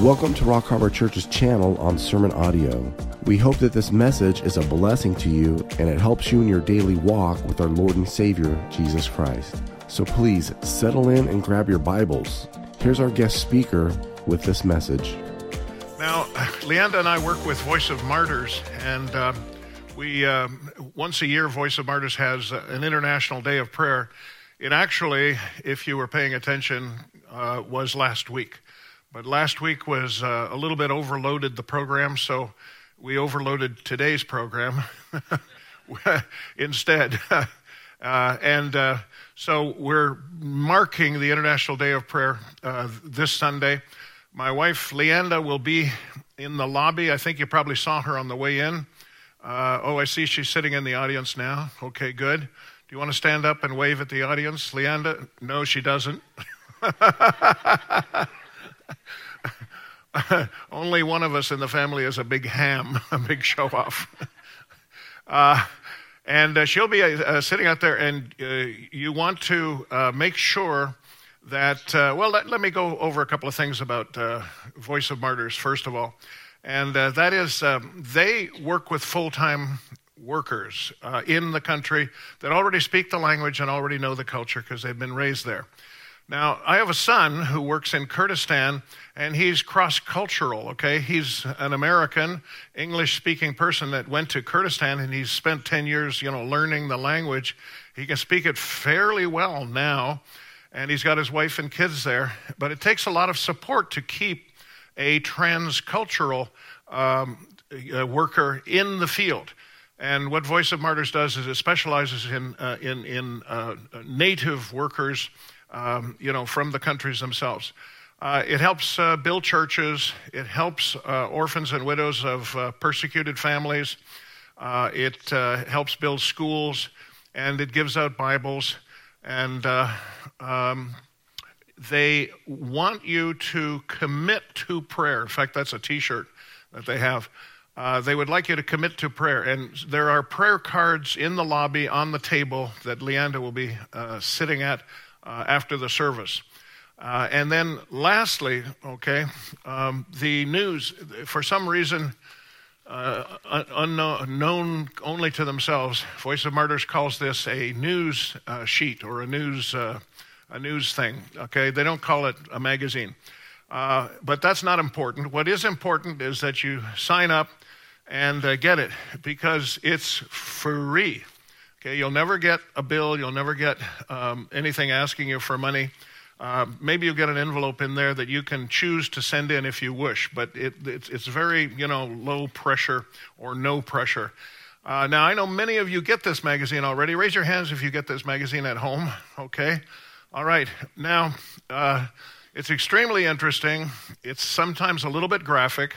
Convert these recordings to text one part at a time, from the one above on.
Welcome to Rock Harbor Church's channel on Sermon Audio. We hope that this message is a blessing to you and it helps you in your daily walk with our Lord and Savior, Jesus Christ. So please settle in and grab your Bibles. Here's our guest speaker with this message. Now, Leanda and I work with Voice of Martyrs, and uh, we uh, once a year, Voice of Martyrs has uh, an international day of prayer. It actually, if you were paying attention, uh, was last week. But last week was uh, a little bit overloaded the program, so we overloaded today's program instead. uh, and uh, so we're marking the International Day of Prayer uh, this Sunday. My wife, Leanda, will be in the lobby. I think you probably saw her on the way in. Uh, oh, I see she's sitting in the audience now. Okay, good. Do you want to stand up and wave at the audience, Leanda? No, she doesn't. Only one of us in the family is a big ham, a big show off. Uh, and uh, she'll be uh, sitting out there, and uh, you want to uh, make sure that, uh, well, let, let, me go over a couple of things about Voice of Martyrs, first of all. And that is, um, they work with full time workers in the country that already speak the language and already know the culture because they've been raised there. Now, I have a son who works in Kurdistan, and he's cross cultural, okay? He's an American, English speaking person that went to Kurdistan, and he's spent 10 years, you know, learning the language. He can speak it fairly well now, and he's got his wife and kids there. But it takes a lot of support to keep a transcultural um, worker in the field. And what Voice of Martyrs does is it specializes in, uh, in, in uh, native workers um, you know, from the countries themselves. Uh, it helps uh, build churches. It helps uh, orphans and widows of uh, persecuted families. Uh, it uh, helps build schools, and it gives out Bibles. And um, they want you to commit to prayer. In fact, that's a T-shirt that they have. they would like you to commit to prayer, and there are prayer cards in the lobby on the table that Leanda will be sitting at uh, after the service. Uh, and then, lastly, okay, um, the news, for some reason, uh, unknown known only to themselves, Voice of Martyrs calls this a news uh, sheet or a news, uh, a news thing. Okay, they don't call it a magazine. Uh, but that's not important. What is important is that you sign up and get it because it's free. Okay, you'll never get a bill, you'll never get um, anything asking you for money. Uh, maybe you'll get an envelope in there that you can choose to send in if you wish, but it, it's, it's, very, you know, low pressure or no pressure. Uh, now, I know many of you get this magazine already. Raise your hands if you get this magazine at home, okay? All right, now, uh, it's extremely interesting. It's sometimes a little bit graphic.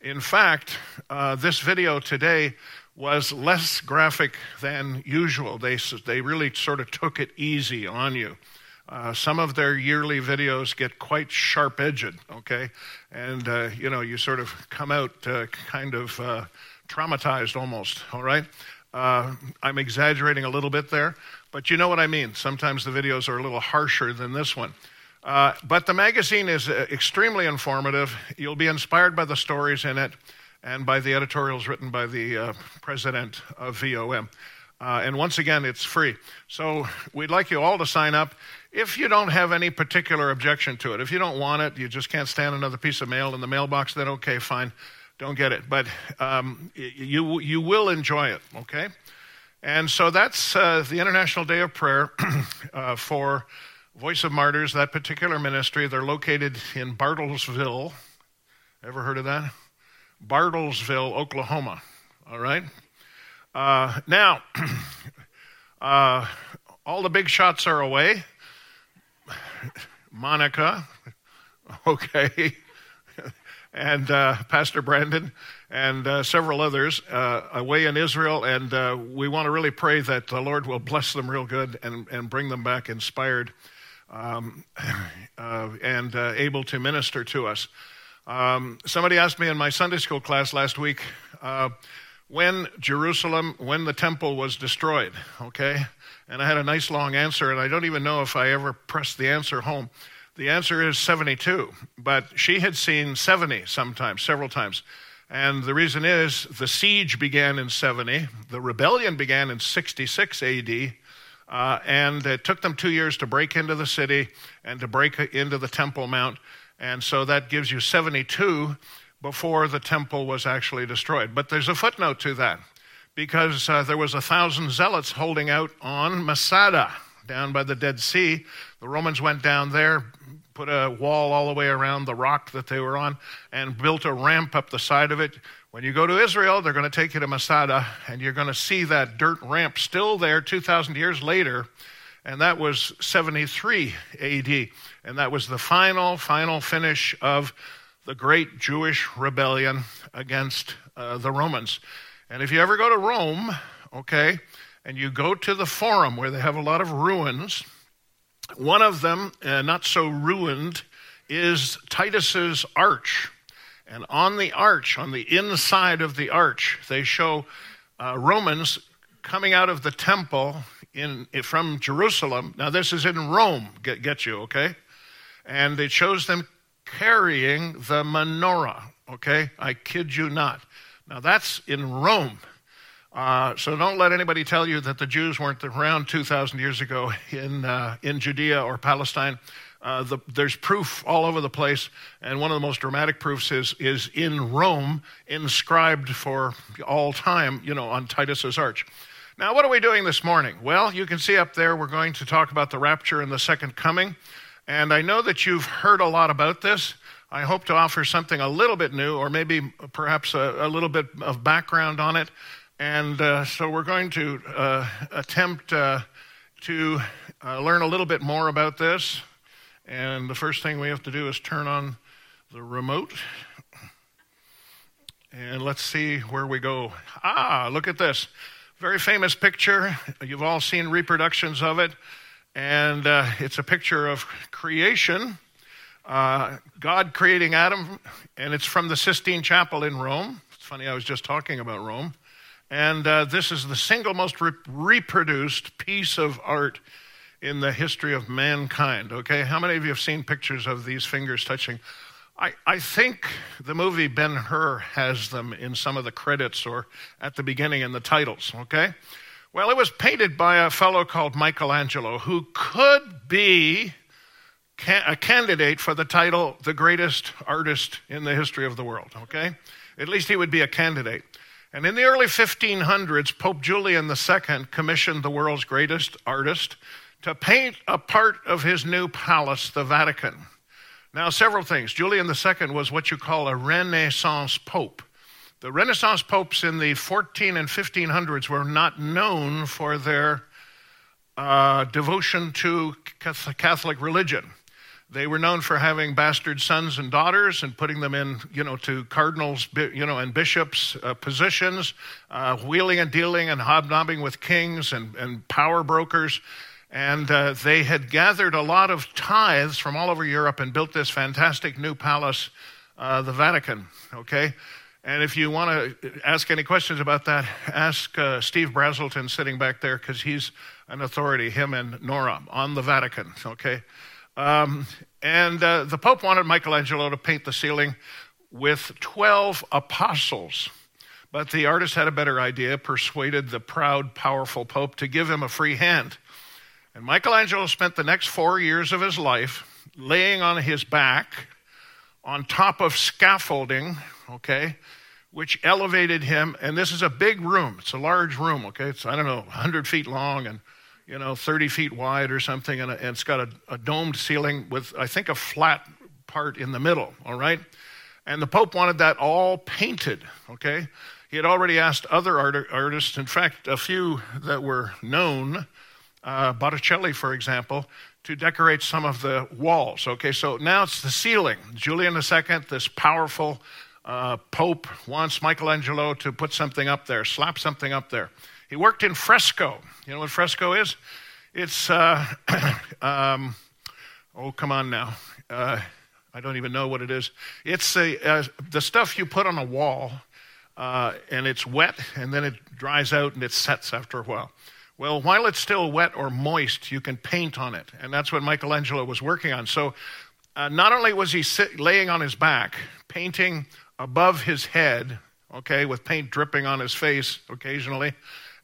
In fact, uh, this video today was less graphic than usual. They, they really sort of took it easy on you. Uh, some of their yearly videos get quite sharp edged, okay? And, uh, you know, you sort of come out uh, kind of uh, traumatized almost, all right? Uh, I'm exaggerating a little bit there, but you know what I mean. Sometimes the videos are a little harsher than this one. Uh, but the magazine is extremely informative. You'll be inspired by the stories in it and by the editorials written by the uh, president of VOM. Uh, and once again, it's free. So we'd like you all to sign up. If you don't have any particular objection to it, if you don't want it, you just can't stand another piece of mail in the mailbox, then okay, fine, don't get it. But um, you, you will enjoy it, okay? And so that's uh, the International Day of Prayer uh, for Voice of Martyrs, that particular ministry. They're located in Bartlesville. Ever heard of that? Bartlesville, Oklahoma. All right? Uh, now, uh, all the big shots are away. Monica, okay, and uh, Pastor Brandon, and uh, several others uh, away in Israel. And uh, we want to really pray that the Lord will bless them real good and, and bring them back inspired um, and able to minister to us. Um, somebody asked me in my Sunday school class last week uh, when Jerusalem, when the temple was destroyed, okay? And I had a nice long answer, and I don't even know if I ever pressed the answer home. The answer is 72, but she had seen 70 sometimes, several times. And the reason is the siege began in 70, the rebellion began in 66 AD, uh, and it took them two years to break into the city and to break into the Temple Mount. And so that gives you 72 before the temple was actually destroyed. But there's a footnote to that because uh, there was a thousand zealots holding out on Masada down by the Dead Sea. The Romans went down there, put a wall all the way around the rock that they were on, and built a ramp up the side of it. When you go to Israel, they're going to take you to Masada, and you're going to see that dirt ramp still there 2,000 years later. And that was 73 AD. And that was the final, final finish of the great Jewish rebellion against uh, the Romans. And if you ever go to Rome, okay, and you go to the Forum where they have a lot of ruins, one of them, uh, not so ruined, is Titus's arch. And on the arch, on the inside of the arch, they show uh, Romans coming out of the temple in, from Jerusalem. Now, this is in Rome, get, get you, okay? And it shows them carrying the menorah, okay? I kid you not. Now, that's in Rome. Uh, so don't let anybody tell you that the Jews weren't around 2,000 years ago in, uh, in Judea or Palestine. Uh, the, there's proof all over the place, and one of the most dramatic proofs is, is in Rome, inscribed for all time, you know, on Titus's arch. Now, what are we doing this morning? Well, you can see up there we're going to talk about the rapture and the second coming. And I know that you've heard a lot about this. I hope to offer something a little bit new, or maybe perhaps a, a little bit of background on it. And uh, so we're going to uh, attempt uh, to uh, learn a little bit more about this. And the first thing we have to do is turn on the remote. And let's see where we go. Ah, look at this. Very famous picture. You've all seen reproductions of it. And uh, it's a picture of creation. Uh, God creating Adam, and it's from the Sistine Chapel in Rome. It's funny, I was just talking about Rome. And uh, this is the single most re- reproduced piece of art in the history of mankind. Okay, how many of you have seen pictures of these fingers touching? I, I think the movie Ben Hur has them in some of the credits or at the beginning in the titles. Okay, well, it was painted by a fellow called Michelangelo who could be a candidate for the title the greatest artist in the history of the world. Okay, at least he would be a candidate. And in the early 1500s, Pope Julian II commissioned the world's greatest artist to paint a part of his new palace, the Vatican. Now, several things. Julian II was what you call a Renaissance pope. The Renaissance popes in the 14 and 1500s were not known for their uh, devotion to Catholic religion. They were known for having bastard sons and daughters and putting them in, you know, to cardinals, you know, and bishops' uh, positions, uh, wheeling and dealing and hobnobbing with kings and, and power brokers. And uh, they had gathered a lot of tithes from all over Europe and built this fantastic new palace, uh, the Vatican, okay? And if you want to ask any questions about that, ask uh, Steve Brazelton sitting back there because he's an authority, him and Nora, on the Vatican, okay? Um, and uh, the Pope wanted Michelangelo to paint the ceiling with 12 apostles. But the artist had a better idea, persuaded the proud, powerful Pope to give him a free hand. And Michelangelo spent the next four years of his life laying on his back on top of scaffolding, okay, which elevated him. And this is a big room. It's a large room, okay? It's, I don't know, 100 feet long and you know, 30 feet wide or something, and, it's got a, a, domed ceiling with, I think, a flat part in the middle, all right? And the Pope wanted that all painted, okay? He had already asked other art- artists, in fact, a few that were known, uh, Botticelli, for example, to decorate some of the walls, okay? So now it's the ceiling. Julian II, this powerful uh, Pope, wants Michelangelo to put something up there, slap something up there. He worked in fresco. You know what fresco is? It's, uh, um, oh, come on now. Uh, I don't even know what it is. It's a, uh, the stuff you put on a wall, uh, and it's wet, and then it dries out and it sets after a while. Well, while it's still wet or moist, you can paint on it. And that's what Michelangelo was working on. So uh, not only was he sit, laying on his back, painting above his head, okay, with paint dripping on his face occasionally,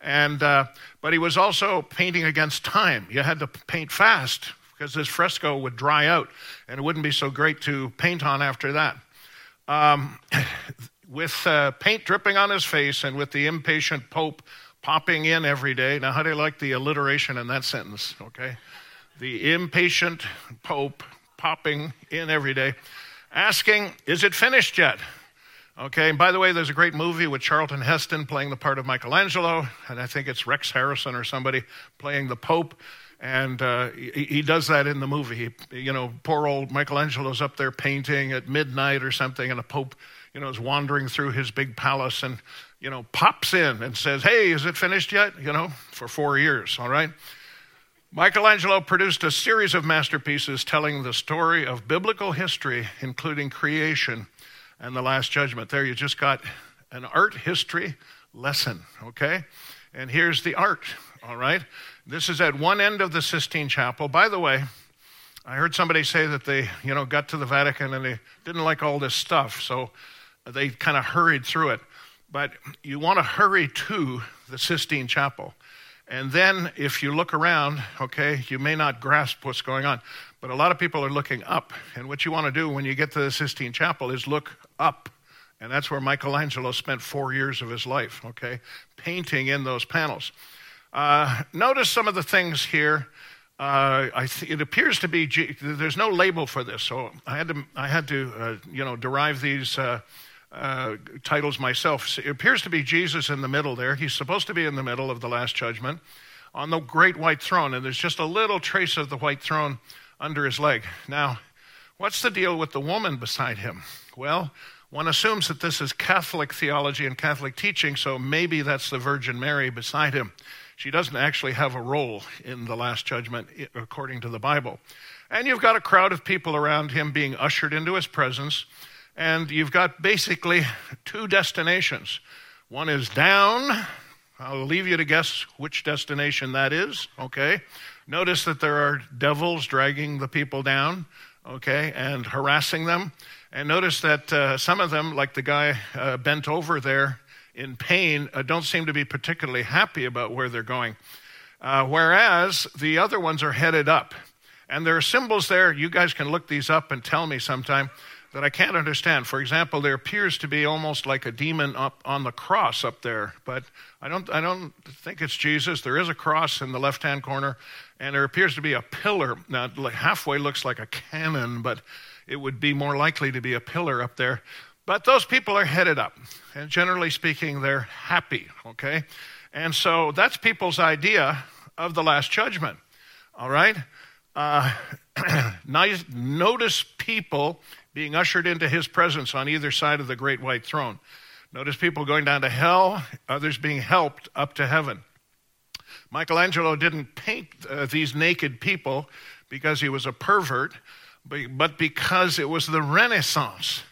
and uh, but he was also painting against time. You had to paint fast because this fresco would dry out, and it wouldn't be so great to paint on after that. Um, with uh, paint dripping on his face and with the impatient Pope popping in every day. Now, how do you like the alliteration in that sentence? Okay. The impatient Pope popping in every day, asking, Is it finished yet? Okay, and by the way, there's a great movie with Charlton Heston playing the part of Michelangelo, and I think it's Rex Harrison or somebody playing the Pope. And uh, he, he, does that in the movie. He, you know, poor old Michelangelo's up there painting at midnight or something, and the Pope, you know, is wandering through his big palace and, you know, pops in and says, Hey, is it finished yet? You know, for four years, all right? Michelangelo produced a series of masterpieces telling the story of biblical history, including creation and the Last Judgment. There, you just got an art history lesson, okay? And here's the art, all right? This is at one end of the Sistine Chapel. By the way, I heard somebody say that they, you know, got to the Vatican and they didn't like all this stuff, so they kind of hurried through it. But you want to hurry to the Sistine Chapel. And then if you look around, okay, you may not grasp what's going on, but a lot of people are looking up. And what you want to do when you get to the Sistine Chapel is look up. And that's where Michelangelo spent four years of his life, okay, painting in those panels. Uh, notice some of the things here. Uh, th- it appears to be, G- there's no label for this, so I had to, I had to uh, you know, derive these uh, titles myself. It appears to be Jesus in the middle there. He's supposed to be in the middle of the Last Judgment on the great white throne, and there's just a little trace of the white throne under his leg. Now, what's the deal with the woman beside him? Well, one assumes that this is Catholic theology and Catholic teaching, so maybe that's the Virgin Mary beside him. She doesn't actually have a role in the Last Judgment according to the Bible. And you've got a crowd of people around him being ushered into his presence. And you've got basically two destinations. One is down. I'll leave you to guess which destination that is, okay? Notice that there are devils dragging the people down, okay, and harassing them. And notice that uh, some of them, like the guy uh, bent over there in pain, uh, don't seem to be particularly happy about where they're going. Uh, whereas the other ones are headed up. And there are symbols there. You guys can look these up and tell me sometime that I can't understand. For example, there appears to be almost like a demon up on the cross up there, but I don't, I don't think it's Jesus. There is a cross in the left hand corner, and there appears to be a pillar. Now, halfway looks like a cannon, but it would be more likely to be a pillar up there. But those people are headed up, and generally speaking, they're happy, okay? And so that's people's idea of the Last Judgment, all right? Uh, nice, notice people being ushered into his presence on either side of the great white throne. Notice people going down to hell, others being helped up to heaven. Michelangelo didn't paint uh, these naked people because he was a pervert, but because it was the Renaissance.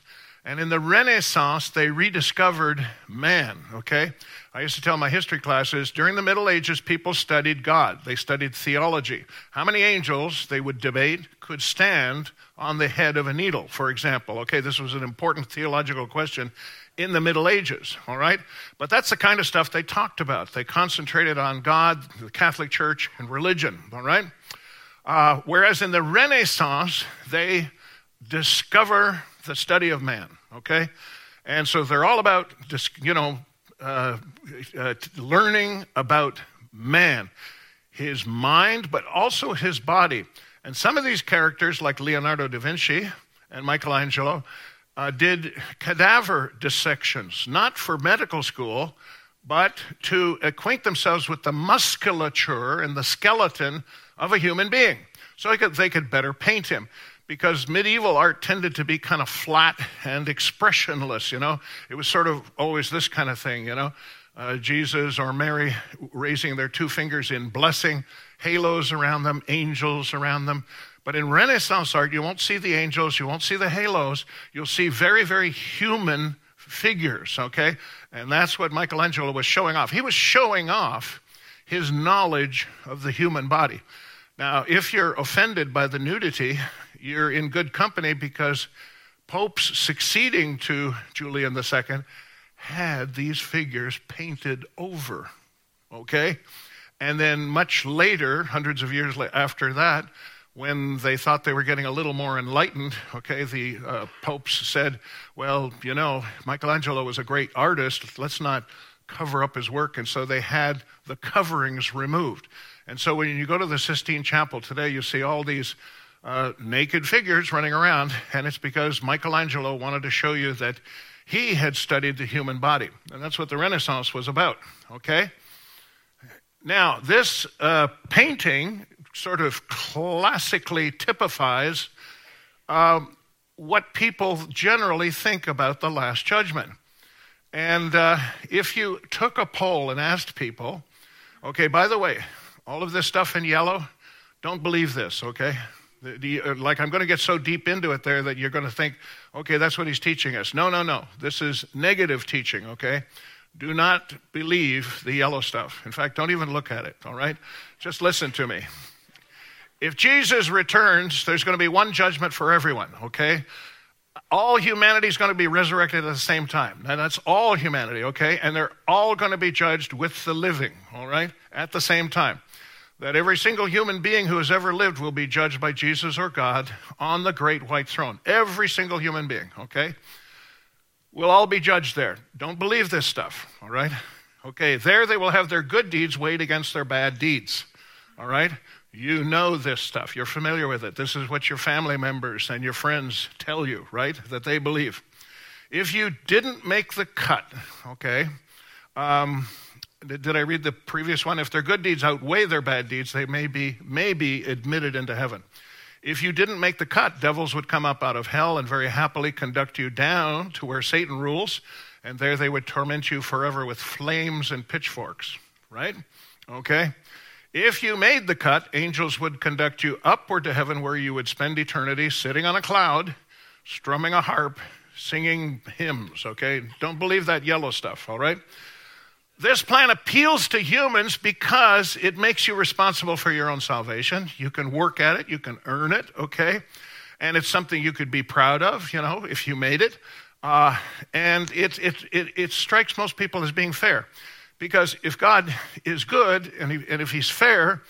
And in the Renaissance, they rediscovered man, okay? I used to tell my history classes during the Middle Ages, people studied God. They studied theology. How many angels, they would debate, could stand on the head of a needle, for example? Okay, this was an important theological question in the Middle Ages, all right? But that's the kind of stuff they talked about. They concentrated on God, the Catholic Church, and religion, all right? Uh, whereas in the Renaissance, they discover the study of man, okay? And so they're all about, you know, uh, uh, learning about man, his mind, but also his body. And some of these characters, like Leonardo da Vinci and Michelangelo, uh, did cadaver dissections, not for medical school, but to acquaint themselves with the musculature and the skeleton of a human being so could, they could better paint him because medieval art tended to be kind of flat and expressionless, you know. It was sort of always this kind of thing, you know. Uh, Jesus or Mary raising their two fingers in blessing, halos around them, angels around them. But in Renaissance art, you won't see the angels, you won't see the halos. You'll see very, very human figures, okay? And that's what Michelangelo was showing off. He was showing off his knowledge of the human body. Now, if you're offended by the nudity, you're in good company because popes succeeding to Julian II had these figures painted over. Okay? And then much later, hundreds of years after that, when they thought they were getting a little more enlightened, okay, the uh, popes said, well, you know, Michelangelo was a great artist. Let's not cover up his work. And so they had the coverings removed. And so when you go to the Sistine Chapel today, you see all these uh, naked figures running around, and it's because Michelangelo wanted to show you that he had studied the human body. And that's what the Renaissance was about, okay? Now, this uh, painting sort of classically typifies um, what people generally think about the Last Judgment. And uh, if you took a poll and asked people, okay, by the way, all of this stuff in yellow, don't believe this, okay? Uh, like I'm going to get so deep into it there that you're going to think, okay, that's what he's teaching us. No, no, no. This is negative teaching, okay? Do not believe the yellow stuff. In fact, don't even look at it, all right? Just listen to me. If Jesus returns, there's going to be one judgment for everyone, okay? All humanity is going to be resurrected at the same time. And that's all humanity, okay? And they're all going to be judged with the living, all right? At the same time. That every single human being who has ever lived will be judged by Jesus or God on the great white throne. Every single human being, okay? We'll all be judged there. Don't believe this stuff, all right? Okay, there they will have their good deeds weighed against their bad deeds, all right? You know this stuff. You're familiar with it. This is what your family members and your friends tell you, right? That they believe. If you didn't make the cut, okay, um, did, I read the previous one? If their good deeds outweigh their bad deeds, they may be, may be admitted into heaven. If you didn't make the cut, devils would come up out of hell and very happily conduct you down to where Satan rules, and there they would torment you forever with flames and pitchforks, right? Okay? If you made the cut, angels would conduct you upward to heaven where you would spend eternity sitting on a cloud, strumming a harp, singing hymns, okay? Don't believe that yellow stuff, all right? This plan appeals to humans because it makes you responsible for your own salvation. You can work at it, you can earn it, okay? And it's something you could be proud of, you know, if you made it. Uh, and it, it, it, it strikes most people as being fair. Because if God is good and, he, and if He's fair,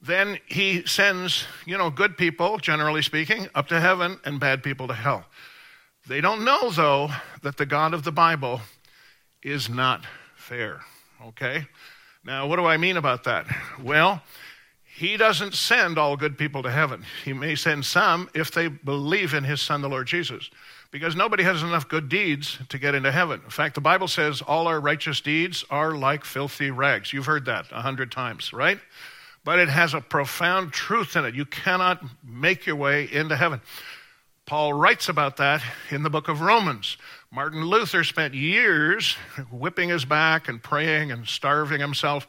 then He sends, you know, good people, generally speaking, up to heaven and bad people to hell. They don't know, though, that the God of the Bible is not fair. Okay? Now, what do I mean about that? Well, He doesn't send all good people to heaven. He may send some if they believe in His Son, the Lord Jesus because nobody has enough good deeds to get into heaven. In fact, the Bible says all our righteous deeds are like filthy rags. You've heard that a hundred times, right? But it has a profound truth in it. You cannot make your way into heaven. Paul writes about that in the book of Romans. Martin Luther spent years whipping his back and praying and starving himself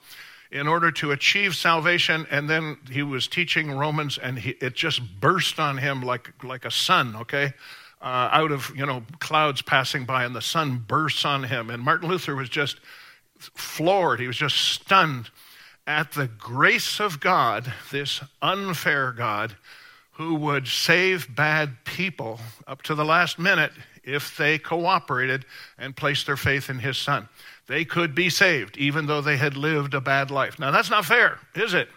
in order to achieve salvation. And then he was teaching Romans, and he, it just burst on him like, like a sun, okay? uh, out of you know clouds passing by, and the sun bursts on him. And Martin Luther was just floored. He was just stunned at the grace of God, this unfair God, who would save bad people up to the last minute if they cooperated and placed their faith in his son. They could be saved even though they had lived a bad life. Now, that's not fair, is it?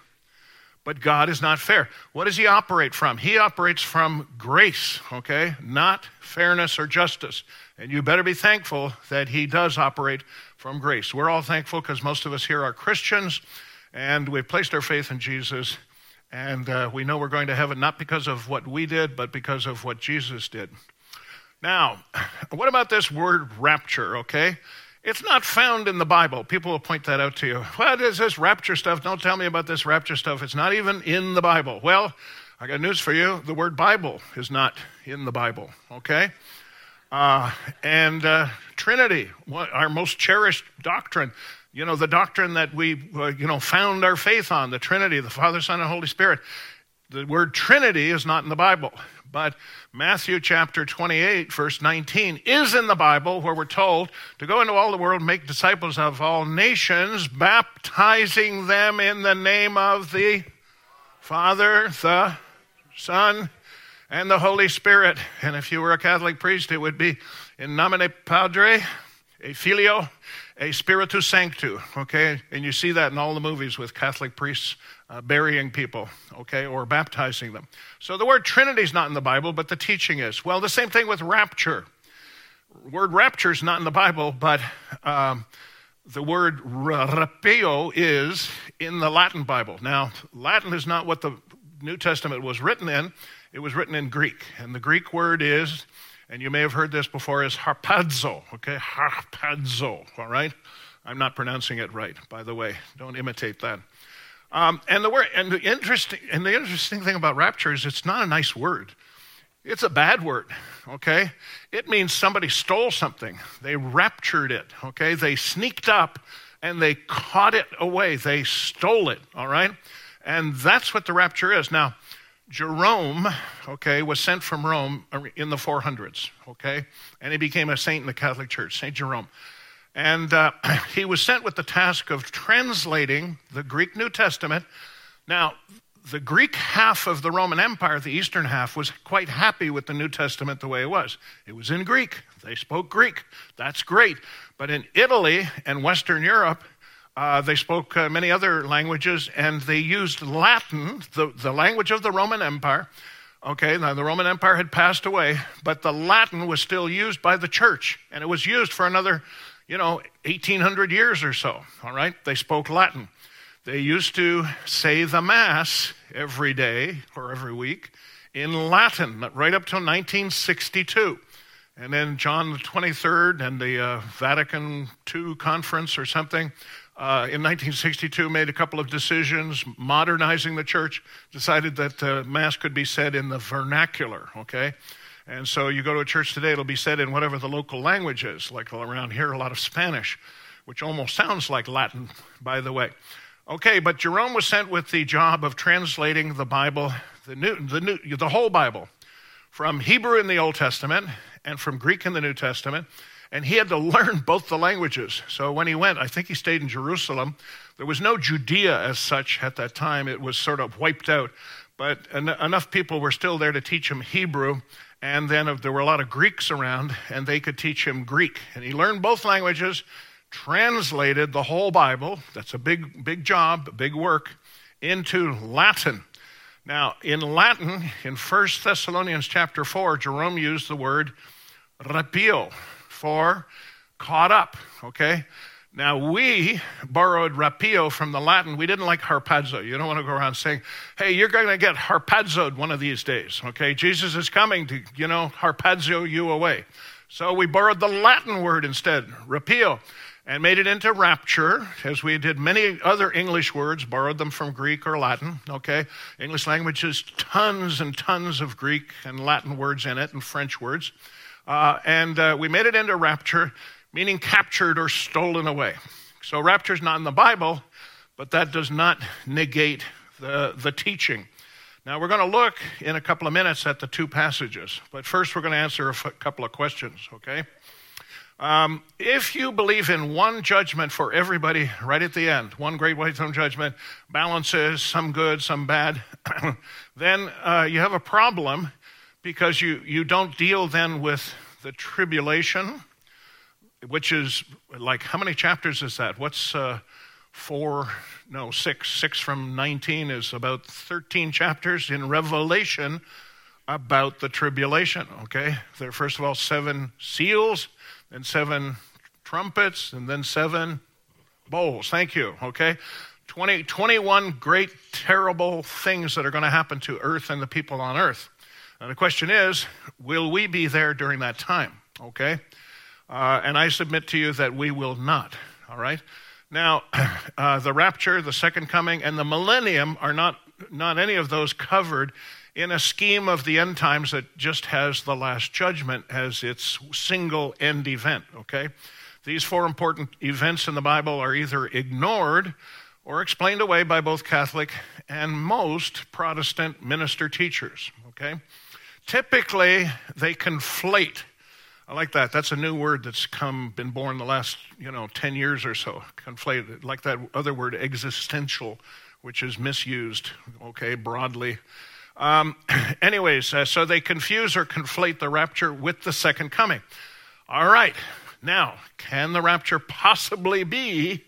But God is not fair. What does he operate from? He operates from grace, okay? Not fairness or justice. And you better be thankful that he does operate from grace. We're all thankful because most of us here are Christians and we've placed our faith in Jesus. And uh, we know we're going to heaven not because of what we did, but because of what Jesus did. Now, what about this word rapture, okay? It's not found in the Bible. People will point that out to you. What is this rapture stuff? Don't tell me about this rapture stuff. It's not even in the Bible. Well, I got news for you. The word Bible is not in the Bible, okay? Uh, and uh, Trinity, our most cherished doctrine, you know, the doctrine that we, uh, you know, found our faith on, the Trinity, the Father, Son, and Holy Spirit. The word Trinity is not in the Bible. But Matthew chapter 28, verse 19, is in the Bible where we're told to go into all the world, make disciples of all nations, baptizing them in the name of the Father, the Son, and the Holy Spirit. And if you were a Catholic priest, it would be in nomine Padre, filio, a spiritus sanctu, okay? And you see that in all the movies with Catholic priests uh, burying people, okay, or baptizing them. So the word Trinity is not in the Bible, but the teaching is. Well, the same thing with rapture. Word rapture is not in the Bible, but um, the word rapio is in the Latin Bible. Now, Latin is not what the New Testament was written in, it was written in Greek. And the Greek word is, and you may have heard this before, is harpazo, okay? Harpazo, all right? I'm not pronouncing it right, by the way. Don't imitate that. Um, and the word, and the interesting, and the interesting thing about rapture is it's not a nice word. It's a bad word, okay? It means somebody stole something. They raptured it, okay? They sneaked up and they caught it away. They stole it, all right? And that's what the rapture is. Now, Jerome, okay, was sent from Rome in the 400s, okay? And he became a saint in the Catholic Church, St. Jerome. And uh, he was sent with the task of translating the Greek New Testament. Now, the Greek half of the Roman Empire, the eastern half, was quite happy with the New Testament the way it was. It was in Greek. They spoke Greek. That's great. But in Italy and Western Europe, uh, they spoke uh, many other languages and they used Latin, the, the language of the Roman Empire. Okay, now the Roman Empire had passed away, but the Latin was still used by the church, and it was used for another you know, 1800 years or so, all right? They spoke Latin. They used to say the Mass every day or every week in Latin, right up till 1962. And then John the 23rd and the uh, Vatican II conference or something uh, in 1962 made a couple of decisions modernizing the church, decided that uh, Mass could be said in the vernacular, okay? And so you go to a church today, it'll be said in whatever the local language is, like around here, a lot of Spanish, which almost sounds like Latin, by the way. Okay, but Jerome was sent with the job of translating the Bible, the, new, the, new, the whole Bible, from Hebrew in the Old Testament and from Greek in the New Testament. And he had to learn both the languages. So when he went, I think he stayed in Jerusalem. There was no Judea as such at that time, it was sort of wiped out. But en- enough people were still there to teach him Hebrew and then there were a lot of Greeks around, and they could teach him Greek. And he learned both languages, translated the whole Bible. That's a big, big job, big work, into Latin. Now, in Latin, in 1 Thessalonians chapter 4, Jerome used the word rapio for caught up, okay? Now, we borrowed rapio from the Latin. We didn't like harpazo. You don't want to go around saying, hey, you're going to get harpazoed one of these days, okay? Jesus is coming to, you know, harpazo you away. So we borrowed the Latin word instead, rapio, and made it into rapture, as we did many other English words, borrowed them from Greek or Latin, okay? English language has tons and tons of Greek and Latin words in it and French words. Uh, and uh, we made it into rapture meaning captured or stolen away. So rapture is not in the Bible, but that does not negate the, the teaching. Now, we're going to look in a couple of minutes at the two passages, but first we're going to answer a f- couple of questions, okay? Um, if you believe in one judgment for everybody right at the end, one great white throne judgment, balances, some good, some bad, then uh, you have a problem because you, you don't deal then with the tribulation which is like how many chapters is that? What's uh, four? No, six. Six from 19 is about 13 chapters in Revelation about the tribulation. Okay, there are first of all seven seals, then seven trumpets, and then seven bowls. Thank you. Okay. 20, 21 great, terrible things that are going to happen to earth and the people on earth. And the question is, will we be there during that time? Okay? Uh, and I submit to you that we will not. All right? Now, uh, the rapture, the second coming, and the millennium are not, not any of those covered in a scheme of the end times that just has the last judgment as its single end event, okay? These four important events in the Bible are either ignored or explained away by both Catholic and most Protestant minister teachers, okay? Typically, they conflate I like that. That's a new word that's come, been born the last, you know, 10 years or so. Conflated, like that other word, existential, which is misused, okay, broadly. Um, anyways, uh, so they confuse or conflate the rapture with the second coming. All right, now, can the rapture possibly be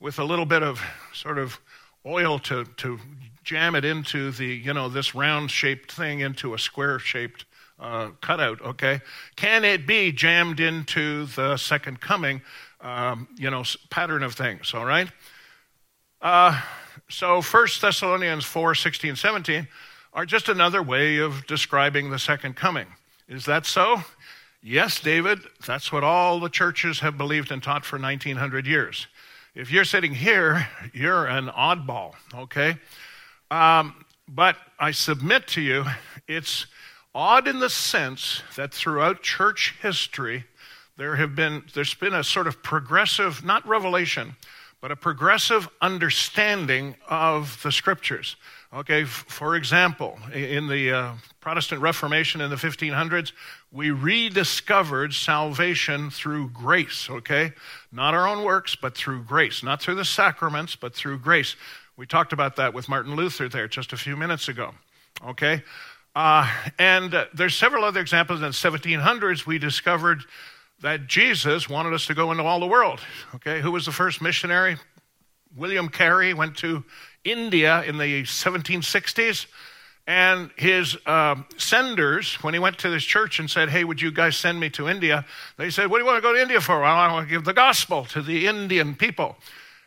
with a little bit of sort of oil to, to jam it into the, you know, this round shaped thing into a square shaped uh, cutout, okay? Can it be jammed into the second coming, um, you know, pattern of things, all right? Uh, so 1 Thessalonians 4 16, 17 are just another way of describing the second coming. Is that so? Yes, David, that's what all the churches have believed and taught for 1900 years. If you're sitting here, you're an oddball, okay? Um, but I submit to you, it's odd in the sense that throughout church history, there have been there's been a sort of progressive, not revelation, but a progressive understanding of the scriptures. Okay, for example, in the uh, Protestant Reformation in the 1500s, we rediscovered salvation through grace, okay? Not our own works, but through grace. Not through the sacraments, but through grace. We talked about that with Martin Luther there just a few minutes ago, okay? Uh, and there's several other examples. In the 1700s, we discovered that Jesus wanted us to go into all the world, okay? Who was the first missionary? William Carey went to India in the 1760s. And his uh, senders, when he went to this church and said, Hey, would you guys send me to India? They said, What do you want to go to India for? Well, I want to give the gospel to the Indian people.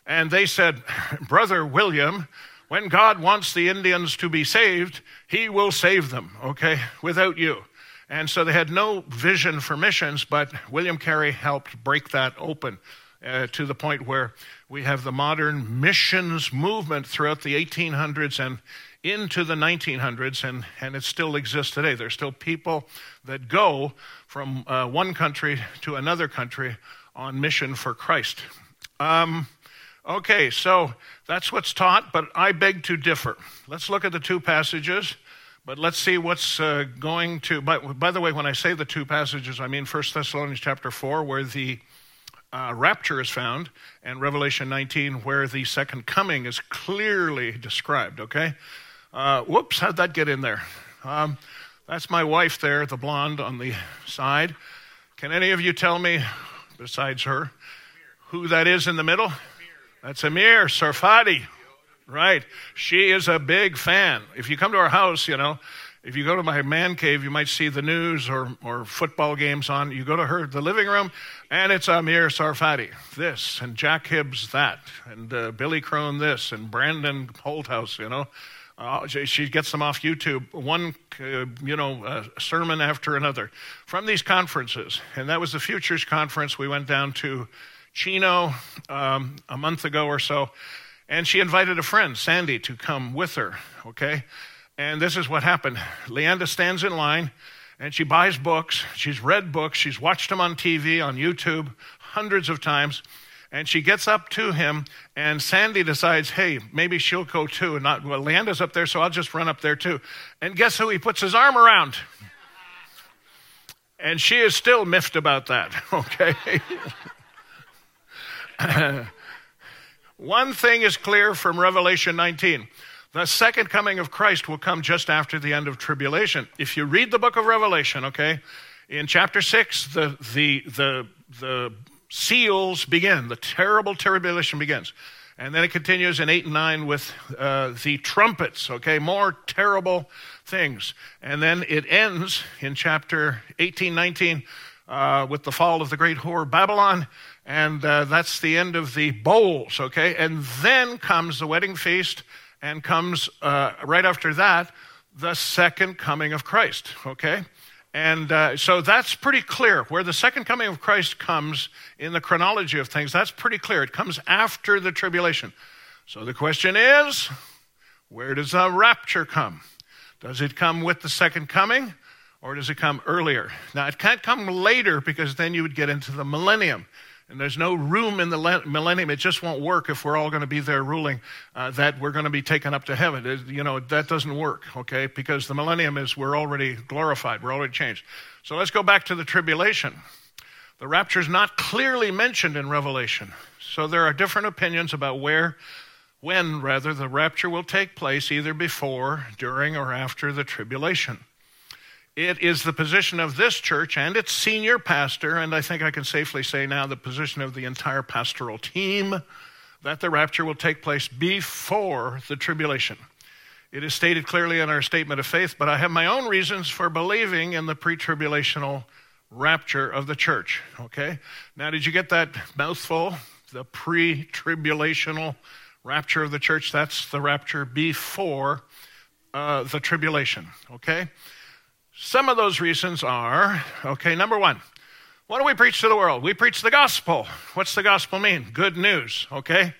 And they said, Brother William, when God wants the Indians to be saved, he will save them, okay, without you. And so they had no vision for missions, but William Carey helped break that open uh, to the point where we have the modern missions movement throughout the 1800s and into the 1900s, and, and it still exists today. There's still people that go from uh, one country to another country on mission for Christ. Um, okay, so that's what's taught, but I beg to differ. Let's look at the two passages. But let's see what's uh, going to. By, by the way, when I say the two passages, I mean 1 Thessalonians chapter 4, where the uh, rapture is found, and Revelation 19, where the second coming is clearly described, okay? Uh, whoops, how'd that get in there? Um, that's my wife there, the blonde on the side. Can any of you tell me, besides her, who that is in the middle? That's Amir Tsarfati. Right. She is a big fan. If you come to our house, you know, if you go to my man cave, you might see the news or, or football games on. You go to her, the living room, and it's Amir Tsarfati, this, and Jack Hibbs, that, and uh, Billy Crone, this, and Brandon Holthaus, you know. Uh, she gets them off YouTube, one, uh, you know, uh, sermon after another from these conferences. And that was the Futures Conference. We went down to Chino um, a month ago or so, and she invited a friend, Sandy, to come with her, okay? And this is what happened Leanda stands in line and she buys books. She's read books. She's watched them on TV, on YouTube, hundreds of times. And she gets up to him, and Sandy decides, hey, maybe she'll go too. And not, well, Leanda's up there, so I'll just run up there too. And guess who he puts his arm around? And she is still miffed about that, okay? One thing is clear from Revelation 19 the second coming of Christ will come just after the end of tribulation. If you read the book of Revelation, okay, in chapter 6, the, the, the, the seals begin, the terrible tribulation begins. And then it continues in 8 and 9 with uh, the trumpets, okay, more terrible things. And then it ends in chapter 18, 19 uh, with the fall of the great whore Babylon. And uh, that's the end of the bowls, okay? And then comes the wedding feast and comes uh, right after that the second coming of Christ, okay? And uh, so that's pretty clear. Where the second coming of Christ comes in the chronology of things, that's pretty clear. It comes after the tribulation. So the question is where does the rapture come? Does it come with the second coming or does it come earlier? Now, it can't come later because then you would get into the millennium and there's no room in the millennium. It just won't work if we're all going to be there ruling uh, that we're going to be taken up to heaven. It, you know, that doesn't work, okay? Because the millennium is we're already glorified, we're already changed. So let's go back to the tribulation. The rapture is not clearly mentioned in Revelation. So there are different opinions about where when rather the rapture will take place, either before, during, or after the tribulation. It is the position of this church and its senior pastor, and I think I can safely say now the position of the entire pastoral team, that the rapture will take place before the tribulation. It is stated clearly in our statement of faith, but I have my own reasons for believing in the pre tribulational rapture of the church. Okay? Now, did you get that mouthful? The pre tribulational rapture of the church? That's the rapture before uh, the tribulation. Okay? Some of those reasons are okay, number one, what do we preach to the world? We preach the gospel. What's the gospel mean? Good news, okay?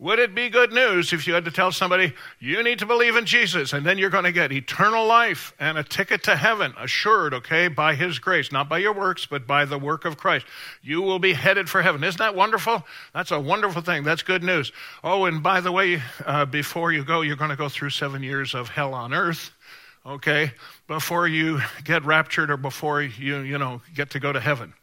Would it be good news if you had to tell somebody, you need to believe in Jesus, and then you're going to get eternal life and a ticket to heaven, assured, okay, by His grace, not by your works, but by the work of Christ? You will be headed for heaven. Isn't that wonderful? That's a wonderful thing. That's good news. Oh, and by the way, uh, before you go, you're going to go through seven years of hell on earth okay, before you get raptured or before you, you know, get to go to heaven.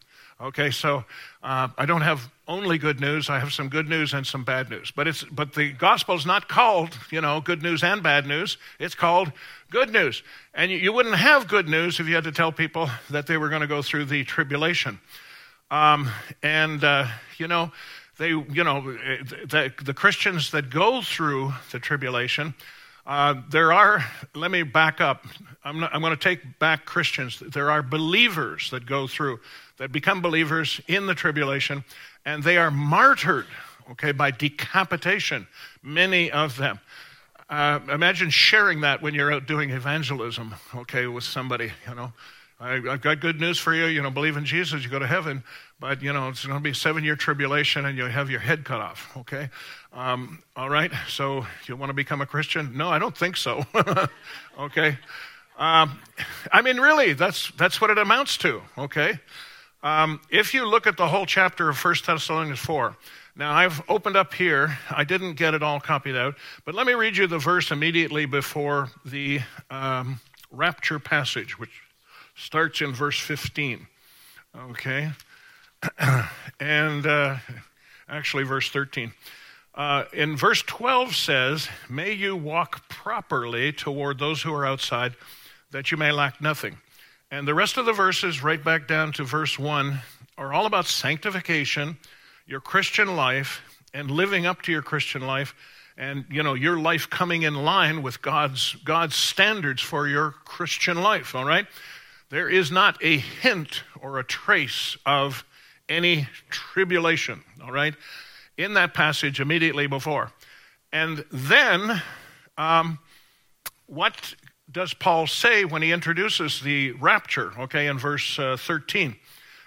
Okay, so uh, I don't have only good news. I have some good news and some bad news. But it's but the gospel is not called, you know, good news and bad news. It's called good news. And you, you wouldn't have good news if you had to tell people that they were going to go through the tribulation. Um, and uh, you know, they, you know, the, the Christians that go through the tribulation uh, there are, let me back up. I'm, not, I'm going to take back Christians. There are believers that go through, that become believers in the tribulation, and they are martyred, okay, by decapitation, many of them. Uh, imagine sharing that when you're out doing evangelism, okay, with somebody, you know. I, have got good news for you. You know, believe in Jesus, you go to heaven. But, you know, it's going to be seven year tribulation and you'll have your head cut off, okay? Um, all right, so you want to become a Christian? No, I don't think so, okay? Um, I mean, really, that's, that's what it amounts to, okay? Um, if you look at the whole chapter of 1 Thessalonians 4, now I've opened up here, I didn't get it all copied out, but let me read you the verse immediately before the um, rapture passage, which starts in verse 15. Okay? and uh, actually, verse 13. Uh, in verse 12 says, May you walk properly toward those who are outside, that you may lack nothing. And the rest of the verses, right back down to verse 1, are all about sanctification, your Christian life, and living up to your Christian life, and you know your life coming in line with God's God's standards for your Christian life. All right, there is not a hint or a trace of any tribulation, all right, in that passage immediately before. And then, um, what does Paul say when he introduces the rapture, okay, in verse uh, 13?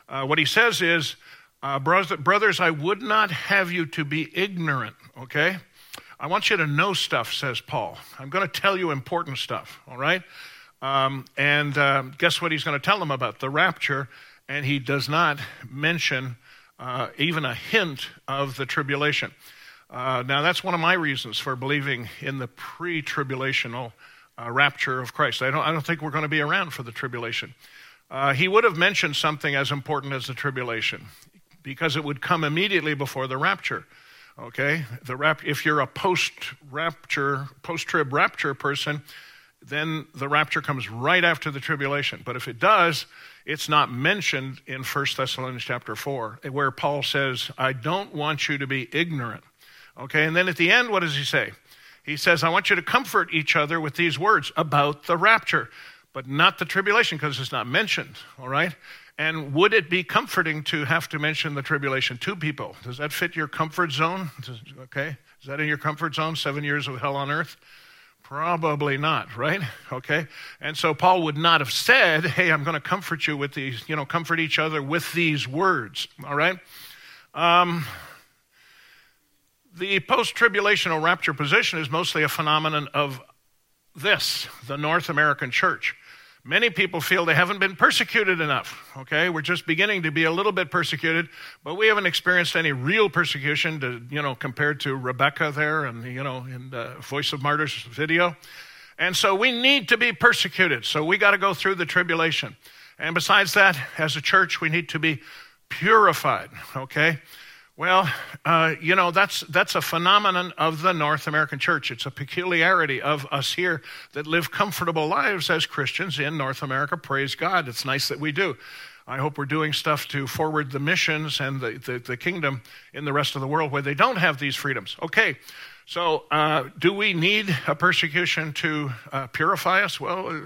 Uh, what he says is, uh, brothers, I would not have you to be ignorant, okay? I want you to know stuff, says Paul. I'm going to tell you important stuff, all right? Um, and uh, guess what he's going to tell them about? The rapture. And he does not mention uh, even a hint of the tribulation. Uh, now, that's one of my reasons for believing in the pre tribulational uh, rapture of Christ. I don't, I don't think we're going to be around for the tribulation. Uh, he would have mentioned something as important as the tribulation because it would come immediately before the rapture. Okay? The rap- if you're a post rapture, post trib rapture person, then the rapture comes right after the tribulation. But if it does, it's not mentioned in 1 Thessalonians chapter 4, where Paul says, I don't want you to be ignorant. Okay, and then at the end, what does he say? He says, I want you to comfort each other with these words about the rapture, but not the tribulation because it's not mentioned. All right? And would it be comforting to have to mention the tribulation to people? Does that fit your comfort zone? Okay? Is that in your comfort zone? Seven years of hell on earth? Probably not, right? Okay. And so Paul would not have said, Hey, I'm going to comfort you with these, you know, comfort each other with these words, all right? Um, the post tribulational rapture position is mostly a phenomenon of this, the North American church. Many people feel they haven't been persecuted enough. Okay, we're just beginning to be a little bit persecuted, but we haven't experienced any real persecution to, you know, compared to Rebecca there and, you know, in the Voice of Martyrs video. And so we need to be persecuted. So we got to go through the tribulation. And besides that, as a church, we need to be purified. Okay? Well, uh, you know, that's, that's a phenomenon of the North American church. It's a peculiarity of us here that live comfortable lives as Christians in North America. Praise God. It's nice that we do. I hope we're doing stuff to forward the missions and the, the, the kingdom in the rest of the world where they don't have these freedoms. Okay, so uh, do we need a persecution to uh, purify us? Well,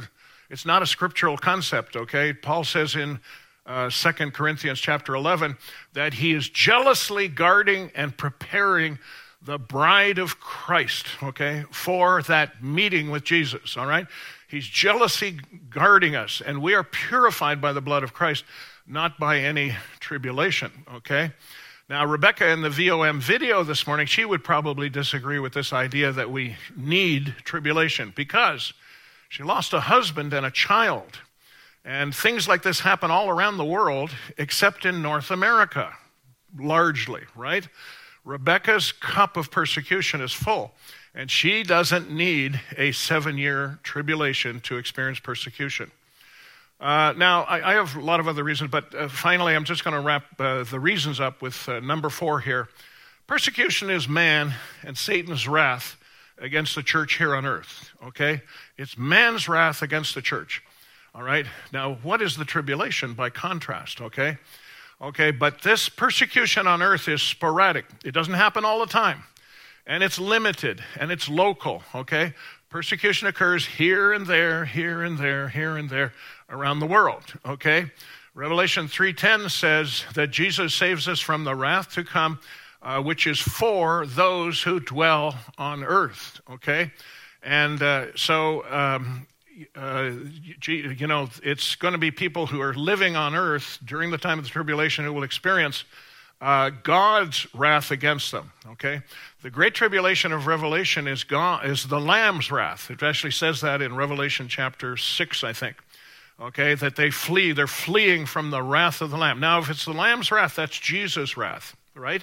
it's not a scriptural concept, okay? Paul says in uh, 2 Corinthians chapter 11 that he is jealously guarding and preparing the bride of Christ, okay, for that meeting with Jesus, all right? He's jealously guarding us, and we are purified by the blood of Christ, not by any tribulation, okay? Now, Rebecca in the VOM video this morning, she would probably disagree with this idea that we need tribulation because she lost a husband and a child. And things like this happen all around the world, except in North America, largely, right? Rebecca's cup of persecution is full, and she doesn't need a seven year tribulation to experience persecution. Uh, now, I, I, have a lot of other reasons, but uh, finally, I'm just going to wrap uh, the reasons up with uh, number four here. Persecution is man and Satan's wrath against the church here on earth, okay? It's man's wrath against the church. All right? Now, what is the tribulation by contrast? Okay? Okay, but this persecution on earth is sporadic. It doesn't happen all the time. And it's limited and it's local, okay? Persecution occurs here and there, here and there, here and there around the world, okay? Revelation 3:10 says that Jesus saves us from the wrath to come, uh, which is for those who dwell on earth, okay? And uh, so um, uh, you know, it's going to be people who are living on earth during the time of the tribulation who will experience uh, God's wrath against them. Okay? The great tribulation of Revelation is, God, is the Lamb's wrath. It actually says that in Revelation chapter 6, I think. Okay? That they flee. They're fleeing from the wrath of the Lamb. Now, if it's the Lamb's wrath, that's Jesus' wrath, right?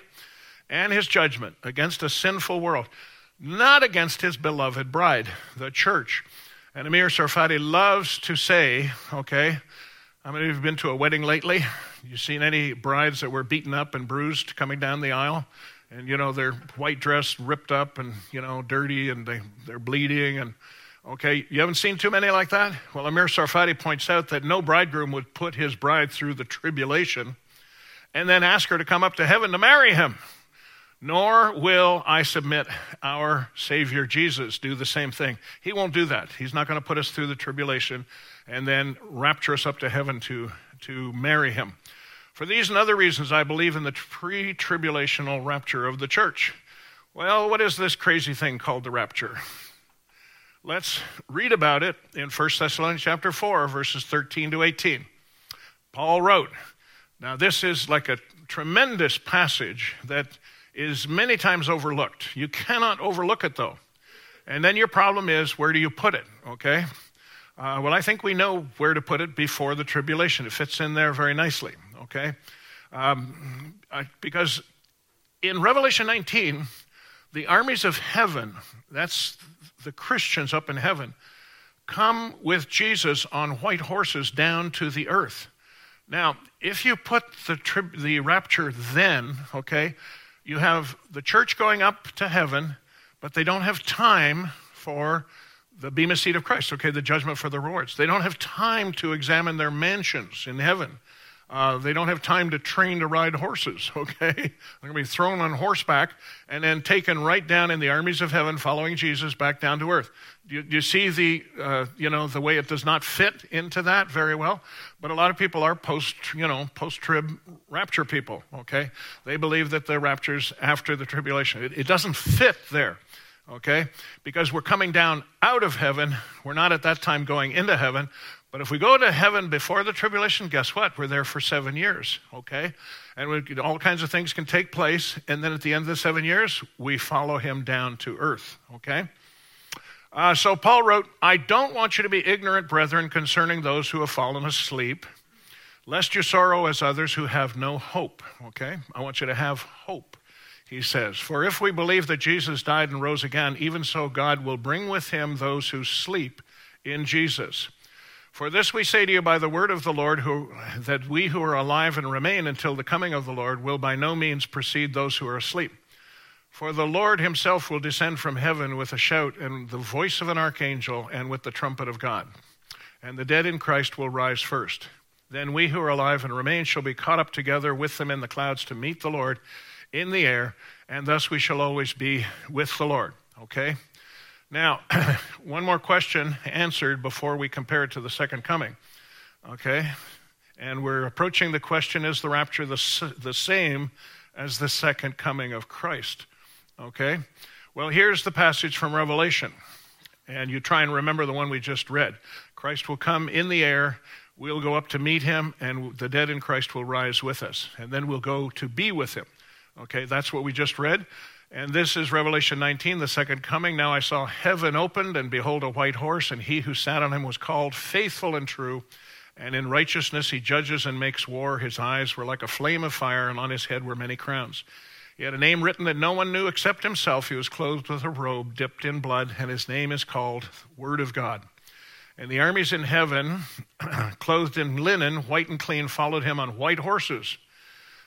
And his judgment against a sinful world, not against his beloved bride, the church. And Amir Tsarfati loves to say, okay, how many of you have been to a wedding lately? You seen any brides that were beaten up and bruised coming down the aisle? And, you know, their white dress ripped up and, you know, dirty and they, they're bleeding. And, okay, you haven't seen too many like that? Well, Amir Tsarfati points out that no bridegroom would put his bride through the tribulation and then ask her to come up to heaven to marry him nor will I submit our Savior Jesus do the same thing. He won't do that. He's not going to put us through the tribulation and then rapture us up to heaven to, to marry him. For these and other reasons, I believe in the pre tribulational rapture of the church. Well, what is this crazy thing called the rapture? Let's read about it in 1 Thessalonians chapter 4, verses 13 to 18. Paul wrote, Now, this is like a tremendous passage that is many times overlooked. You cannot overlook it, though. And then your problem is where do you put it, okay? Uh, well, I think we know where to put it before the tribulation. It fits in there very nicely, okay? Um, I, because in Revelation 19, the armies of heaven, that's the Christians up in heaven, come with Jesus on white horses down to the earth. Now, if you put the, tri- the rapture then, okay, you have the church going up to heaven, but they don't have time for the Bema seat of Christ, okay, the judgment for the rewards. They don't have time to examine their mansions in heaven. Uh, they don't have time to train to ride horses, okay? They're going to be thrown on horseback and then taken right down in the armies of heaven, following Jesus back down to earth. Do you, you see the, uh, you know, the way it does not fit into that very well? But a lot of people are post, you know, post-trib rapture people, okay? They believe that the rapture's after the tribulation. It, it doesn't fit there okay? Because we're coming down out of heaven. We're not at that time going into heaven. But if we go to heaven before the tribulation, guess what? We're there for seven years, okay? And we, all kinds of things can take place. And then at the end of the seven years, we follow him down to earth, okay? Uh, so Paul wrote, I don't want you to be ignorant, brethren, concerning those who have fallen asleep, lest you sorrow as others who have no hope, okay? I want you to have hope he says. For if we believe that Jesus died and rose again, even so God will bring with him those who sleep in Jesus. For this we say to you by the word of the Lord, who, that we who are alive and remain until the coming of the Lord will by no means precede those who are asleep. For the Lord himself will descend from heaven with a shout and the voice of an archangel and with the trumpet of God. And the dead in Christ will rise first. Then we who are alive and remain shall be caught up together with them in the clouds to meet the Lord in the air, and thus we shall always be with the Lord. Okay? Now, one more question answered before we compare it to the second coming. Okay? And we're approaching the question is the rapture the, the same as the second coming of Christ? Okay? Well, here's the passage from Revelation. And you try and remember the one we just read. Christ will come in the air. We'll go up to meet him, and the dead in Christ will rise with us. And then we'll go to be with him. Okay, that's what we just read. And this is Revelation 19, the second coming. Now I saw heaven opened, and behold, a white horse, and he who sat on him was called Faithful and True. And in righteousness he judges and makes war. His eyes were like a flame of fire, and on his head were many crowns. He had a name written that no one knew except himself. He was clothed with a robe dipped in blood, and his name is called Word of God. And the armies in heaven, clothed in linen, white and clean, followed him on white horses.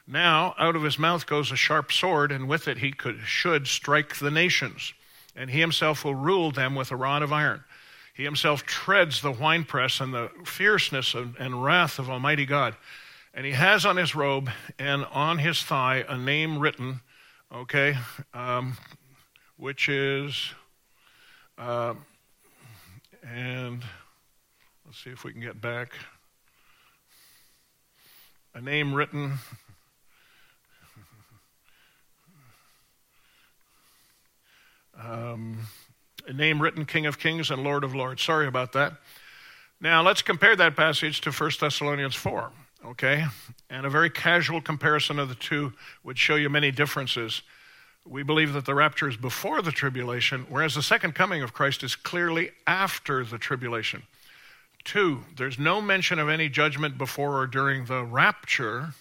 Now, out of his mouth goes a sharp sword, and with it he could, should strike the nations. And he himself will rule them with a rod of iron. He himself treads the winepress and the fierceness and wrath of Almighty God. And he has on his robe and on his thigh a name written, okay, um, which is, uh, and let's see if we can get back. A name written um, a name written King of Kings and Lord of Lords. Sorry about that. Now, let's compare that passage to 1 Thessalonians 4, okay? And a very casual comparison of the two would show you many differences. We believe that the rapture is before the tribulation, whereas the second coming of Christ is clearly after the tribulation. Two, there's no mention of any judgment before or during the rapture,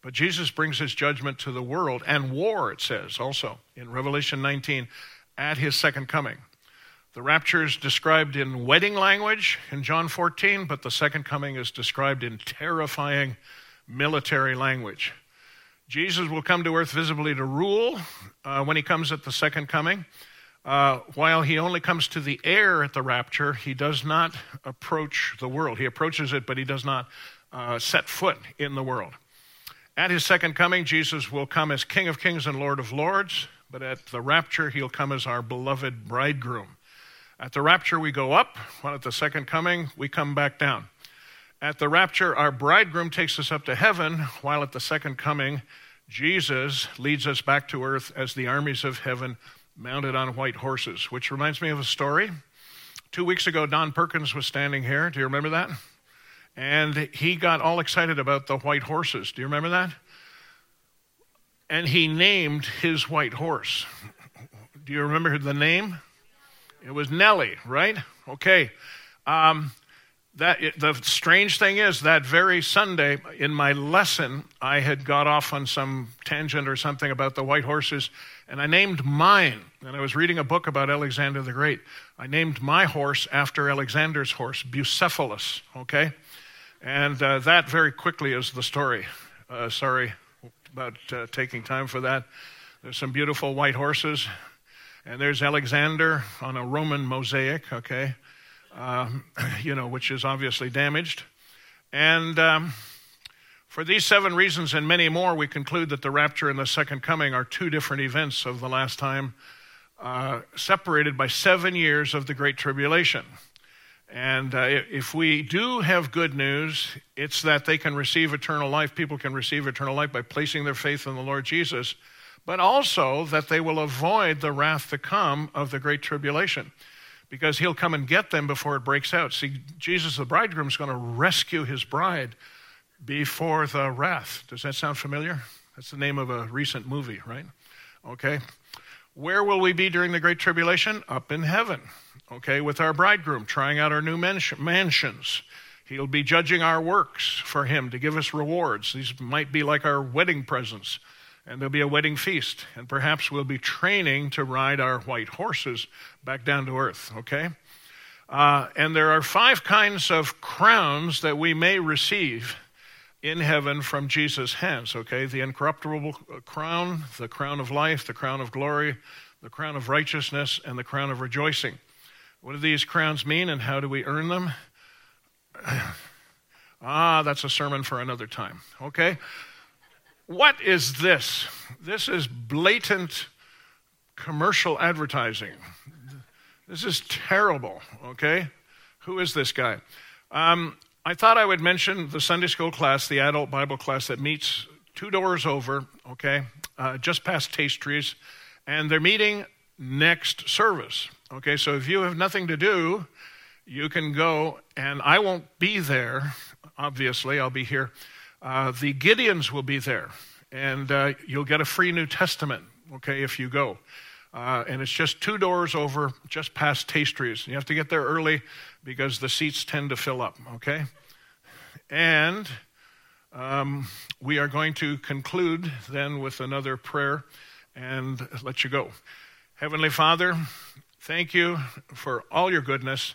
but Jesus brings his judgment to the world and war, it says also in Revelation 19 at his second coming. The rapture is described in wedding language in John 14, but the second coming is described in terrifying military language. Jesus will come to earth visibly to rule uh, when he comes at the second coming. Uh, while he only comes to the air at the rapture, he does not approach the world. He approaches it, but he does not uh, set foot in the world. At his second coming, Jesus will come as King of Kings and Lord of Lords. But at the rapture, he'll come as our beloved bridegroom. At the rapture, we go up, while at the second coming, we come back down. At the rapture, our bridegroom takes us up to heaven, while at the second coming, Jesus leads us back to earth as the armies of heaven mounted on white horses, which reminds me of a story. Two weeks ago, Don Perkins was standing here. Do you remember that? And he got all excited about the white horses. Do you remember that? And he named his white horse. Do you remember the name? It was Nellie, right? Okay. Um, that the strange thing is that very Sunday in my lesson, I had got off on some tangent or something about the white horses, and I named mine. And I was reading a book about Alexander the Great. I named my horse after Alexander's horse, Bucephalus. Okay, and uh, that very quickly is the story. Uh, sorry, about uh, taking time for that. There's some beautiful white horses, and there's Alexander on a Roman mosaic, okay, um, you know, which is obviously damaged. And um, for these seven reasons and many more, we conclude that the rapture and the second coming are two different events of the last time, uh, separated by seven years of the Great Tribulation. And uh, if we do have good news, it's that they can receive eternal life. People can receive eternal life by placing their faith in the Lord Jesus, but also that they will avoid the wrath to come of the great tribulation because he'll come and get them before it breaks out. See, Jesus, the bridegroom, is going to rescue his bride before the wrath. Does that sound familiar? That's the name of a recent movie, right? Okay. Where will we be during the Great Tribulation? Up in heaven okay, with our bridegroom, trying out our new mansions. He'll be judging our works for him to give us rewards. These might be like our wedding presents, and there'll be a wedding feast. And perhaps we'll be training to ride our white horses back down to earth, okay? Uh, and there are five kinds of crowns that we may receive in heaven from Jesus' hands, okay? The incorruptible crown, the crown of life, the crown of glory, the crown of righteousness, and the crown of rejoicing. What do these crowns mean and how do we earn them? ah, that's a sermon for another time, okay? What is this? This is blatant commercial advertising. This is terrible, okay? Who is this guy? Um, I thought I would mention the Sunday school class, the adult Bible class that meets two doors over, okay, uh, just past Tastries, and they're meeting next service, okay? So if you have nothing to do, you can go, and I won't be there, obviously, I'll be here. Uh, the Gideons will be there, and uh, you'll get a free New Testament, okay, if you go. Uh, and it's just two doors over, just past Tastries. You have to get there early because the seats tend to fill up, okay? And um, we are going to conclude then with another prayer and let you go. Heavenly Father, thank you for all your goodness.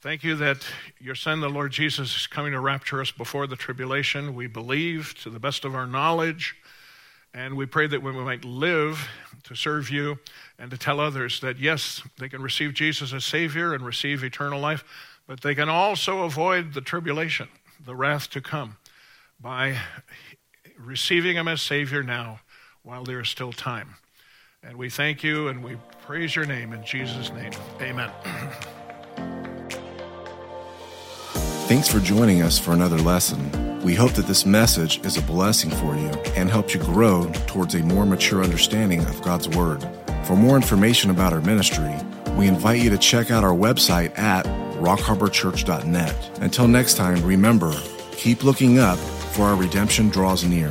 Thank you that your Son, the Lord Jesus, is coming to rapture us before the tribulation. We believe to the best of our knowledge. And we pray that we might live to serve you and to tell others that, yes, they can receive Jesus as Savior and receive eternal life, but they can also avoid the tribulation, the wrath to come, by receiving Him as Savior now while there is still time. And we thank you and we praise your name in Jesus' name. Amen. Thanks for joining us for another lesson. We hope that this message is a blessing for you and helps you grow towards a more mature understanding of God's Word. For more information about our ministry, we invite you to check out our website at rockharborchurch.net. Until next time, remember, keep looking up, for our redemption draws near.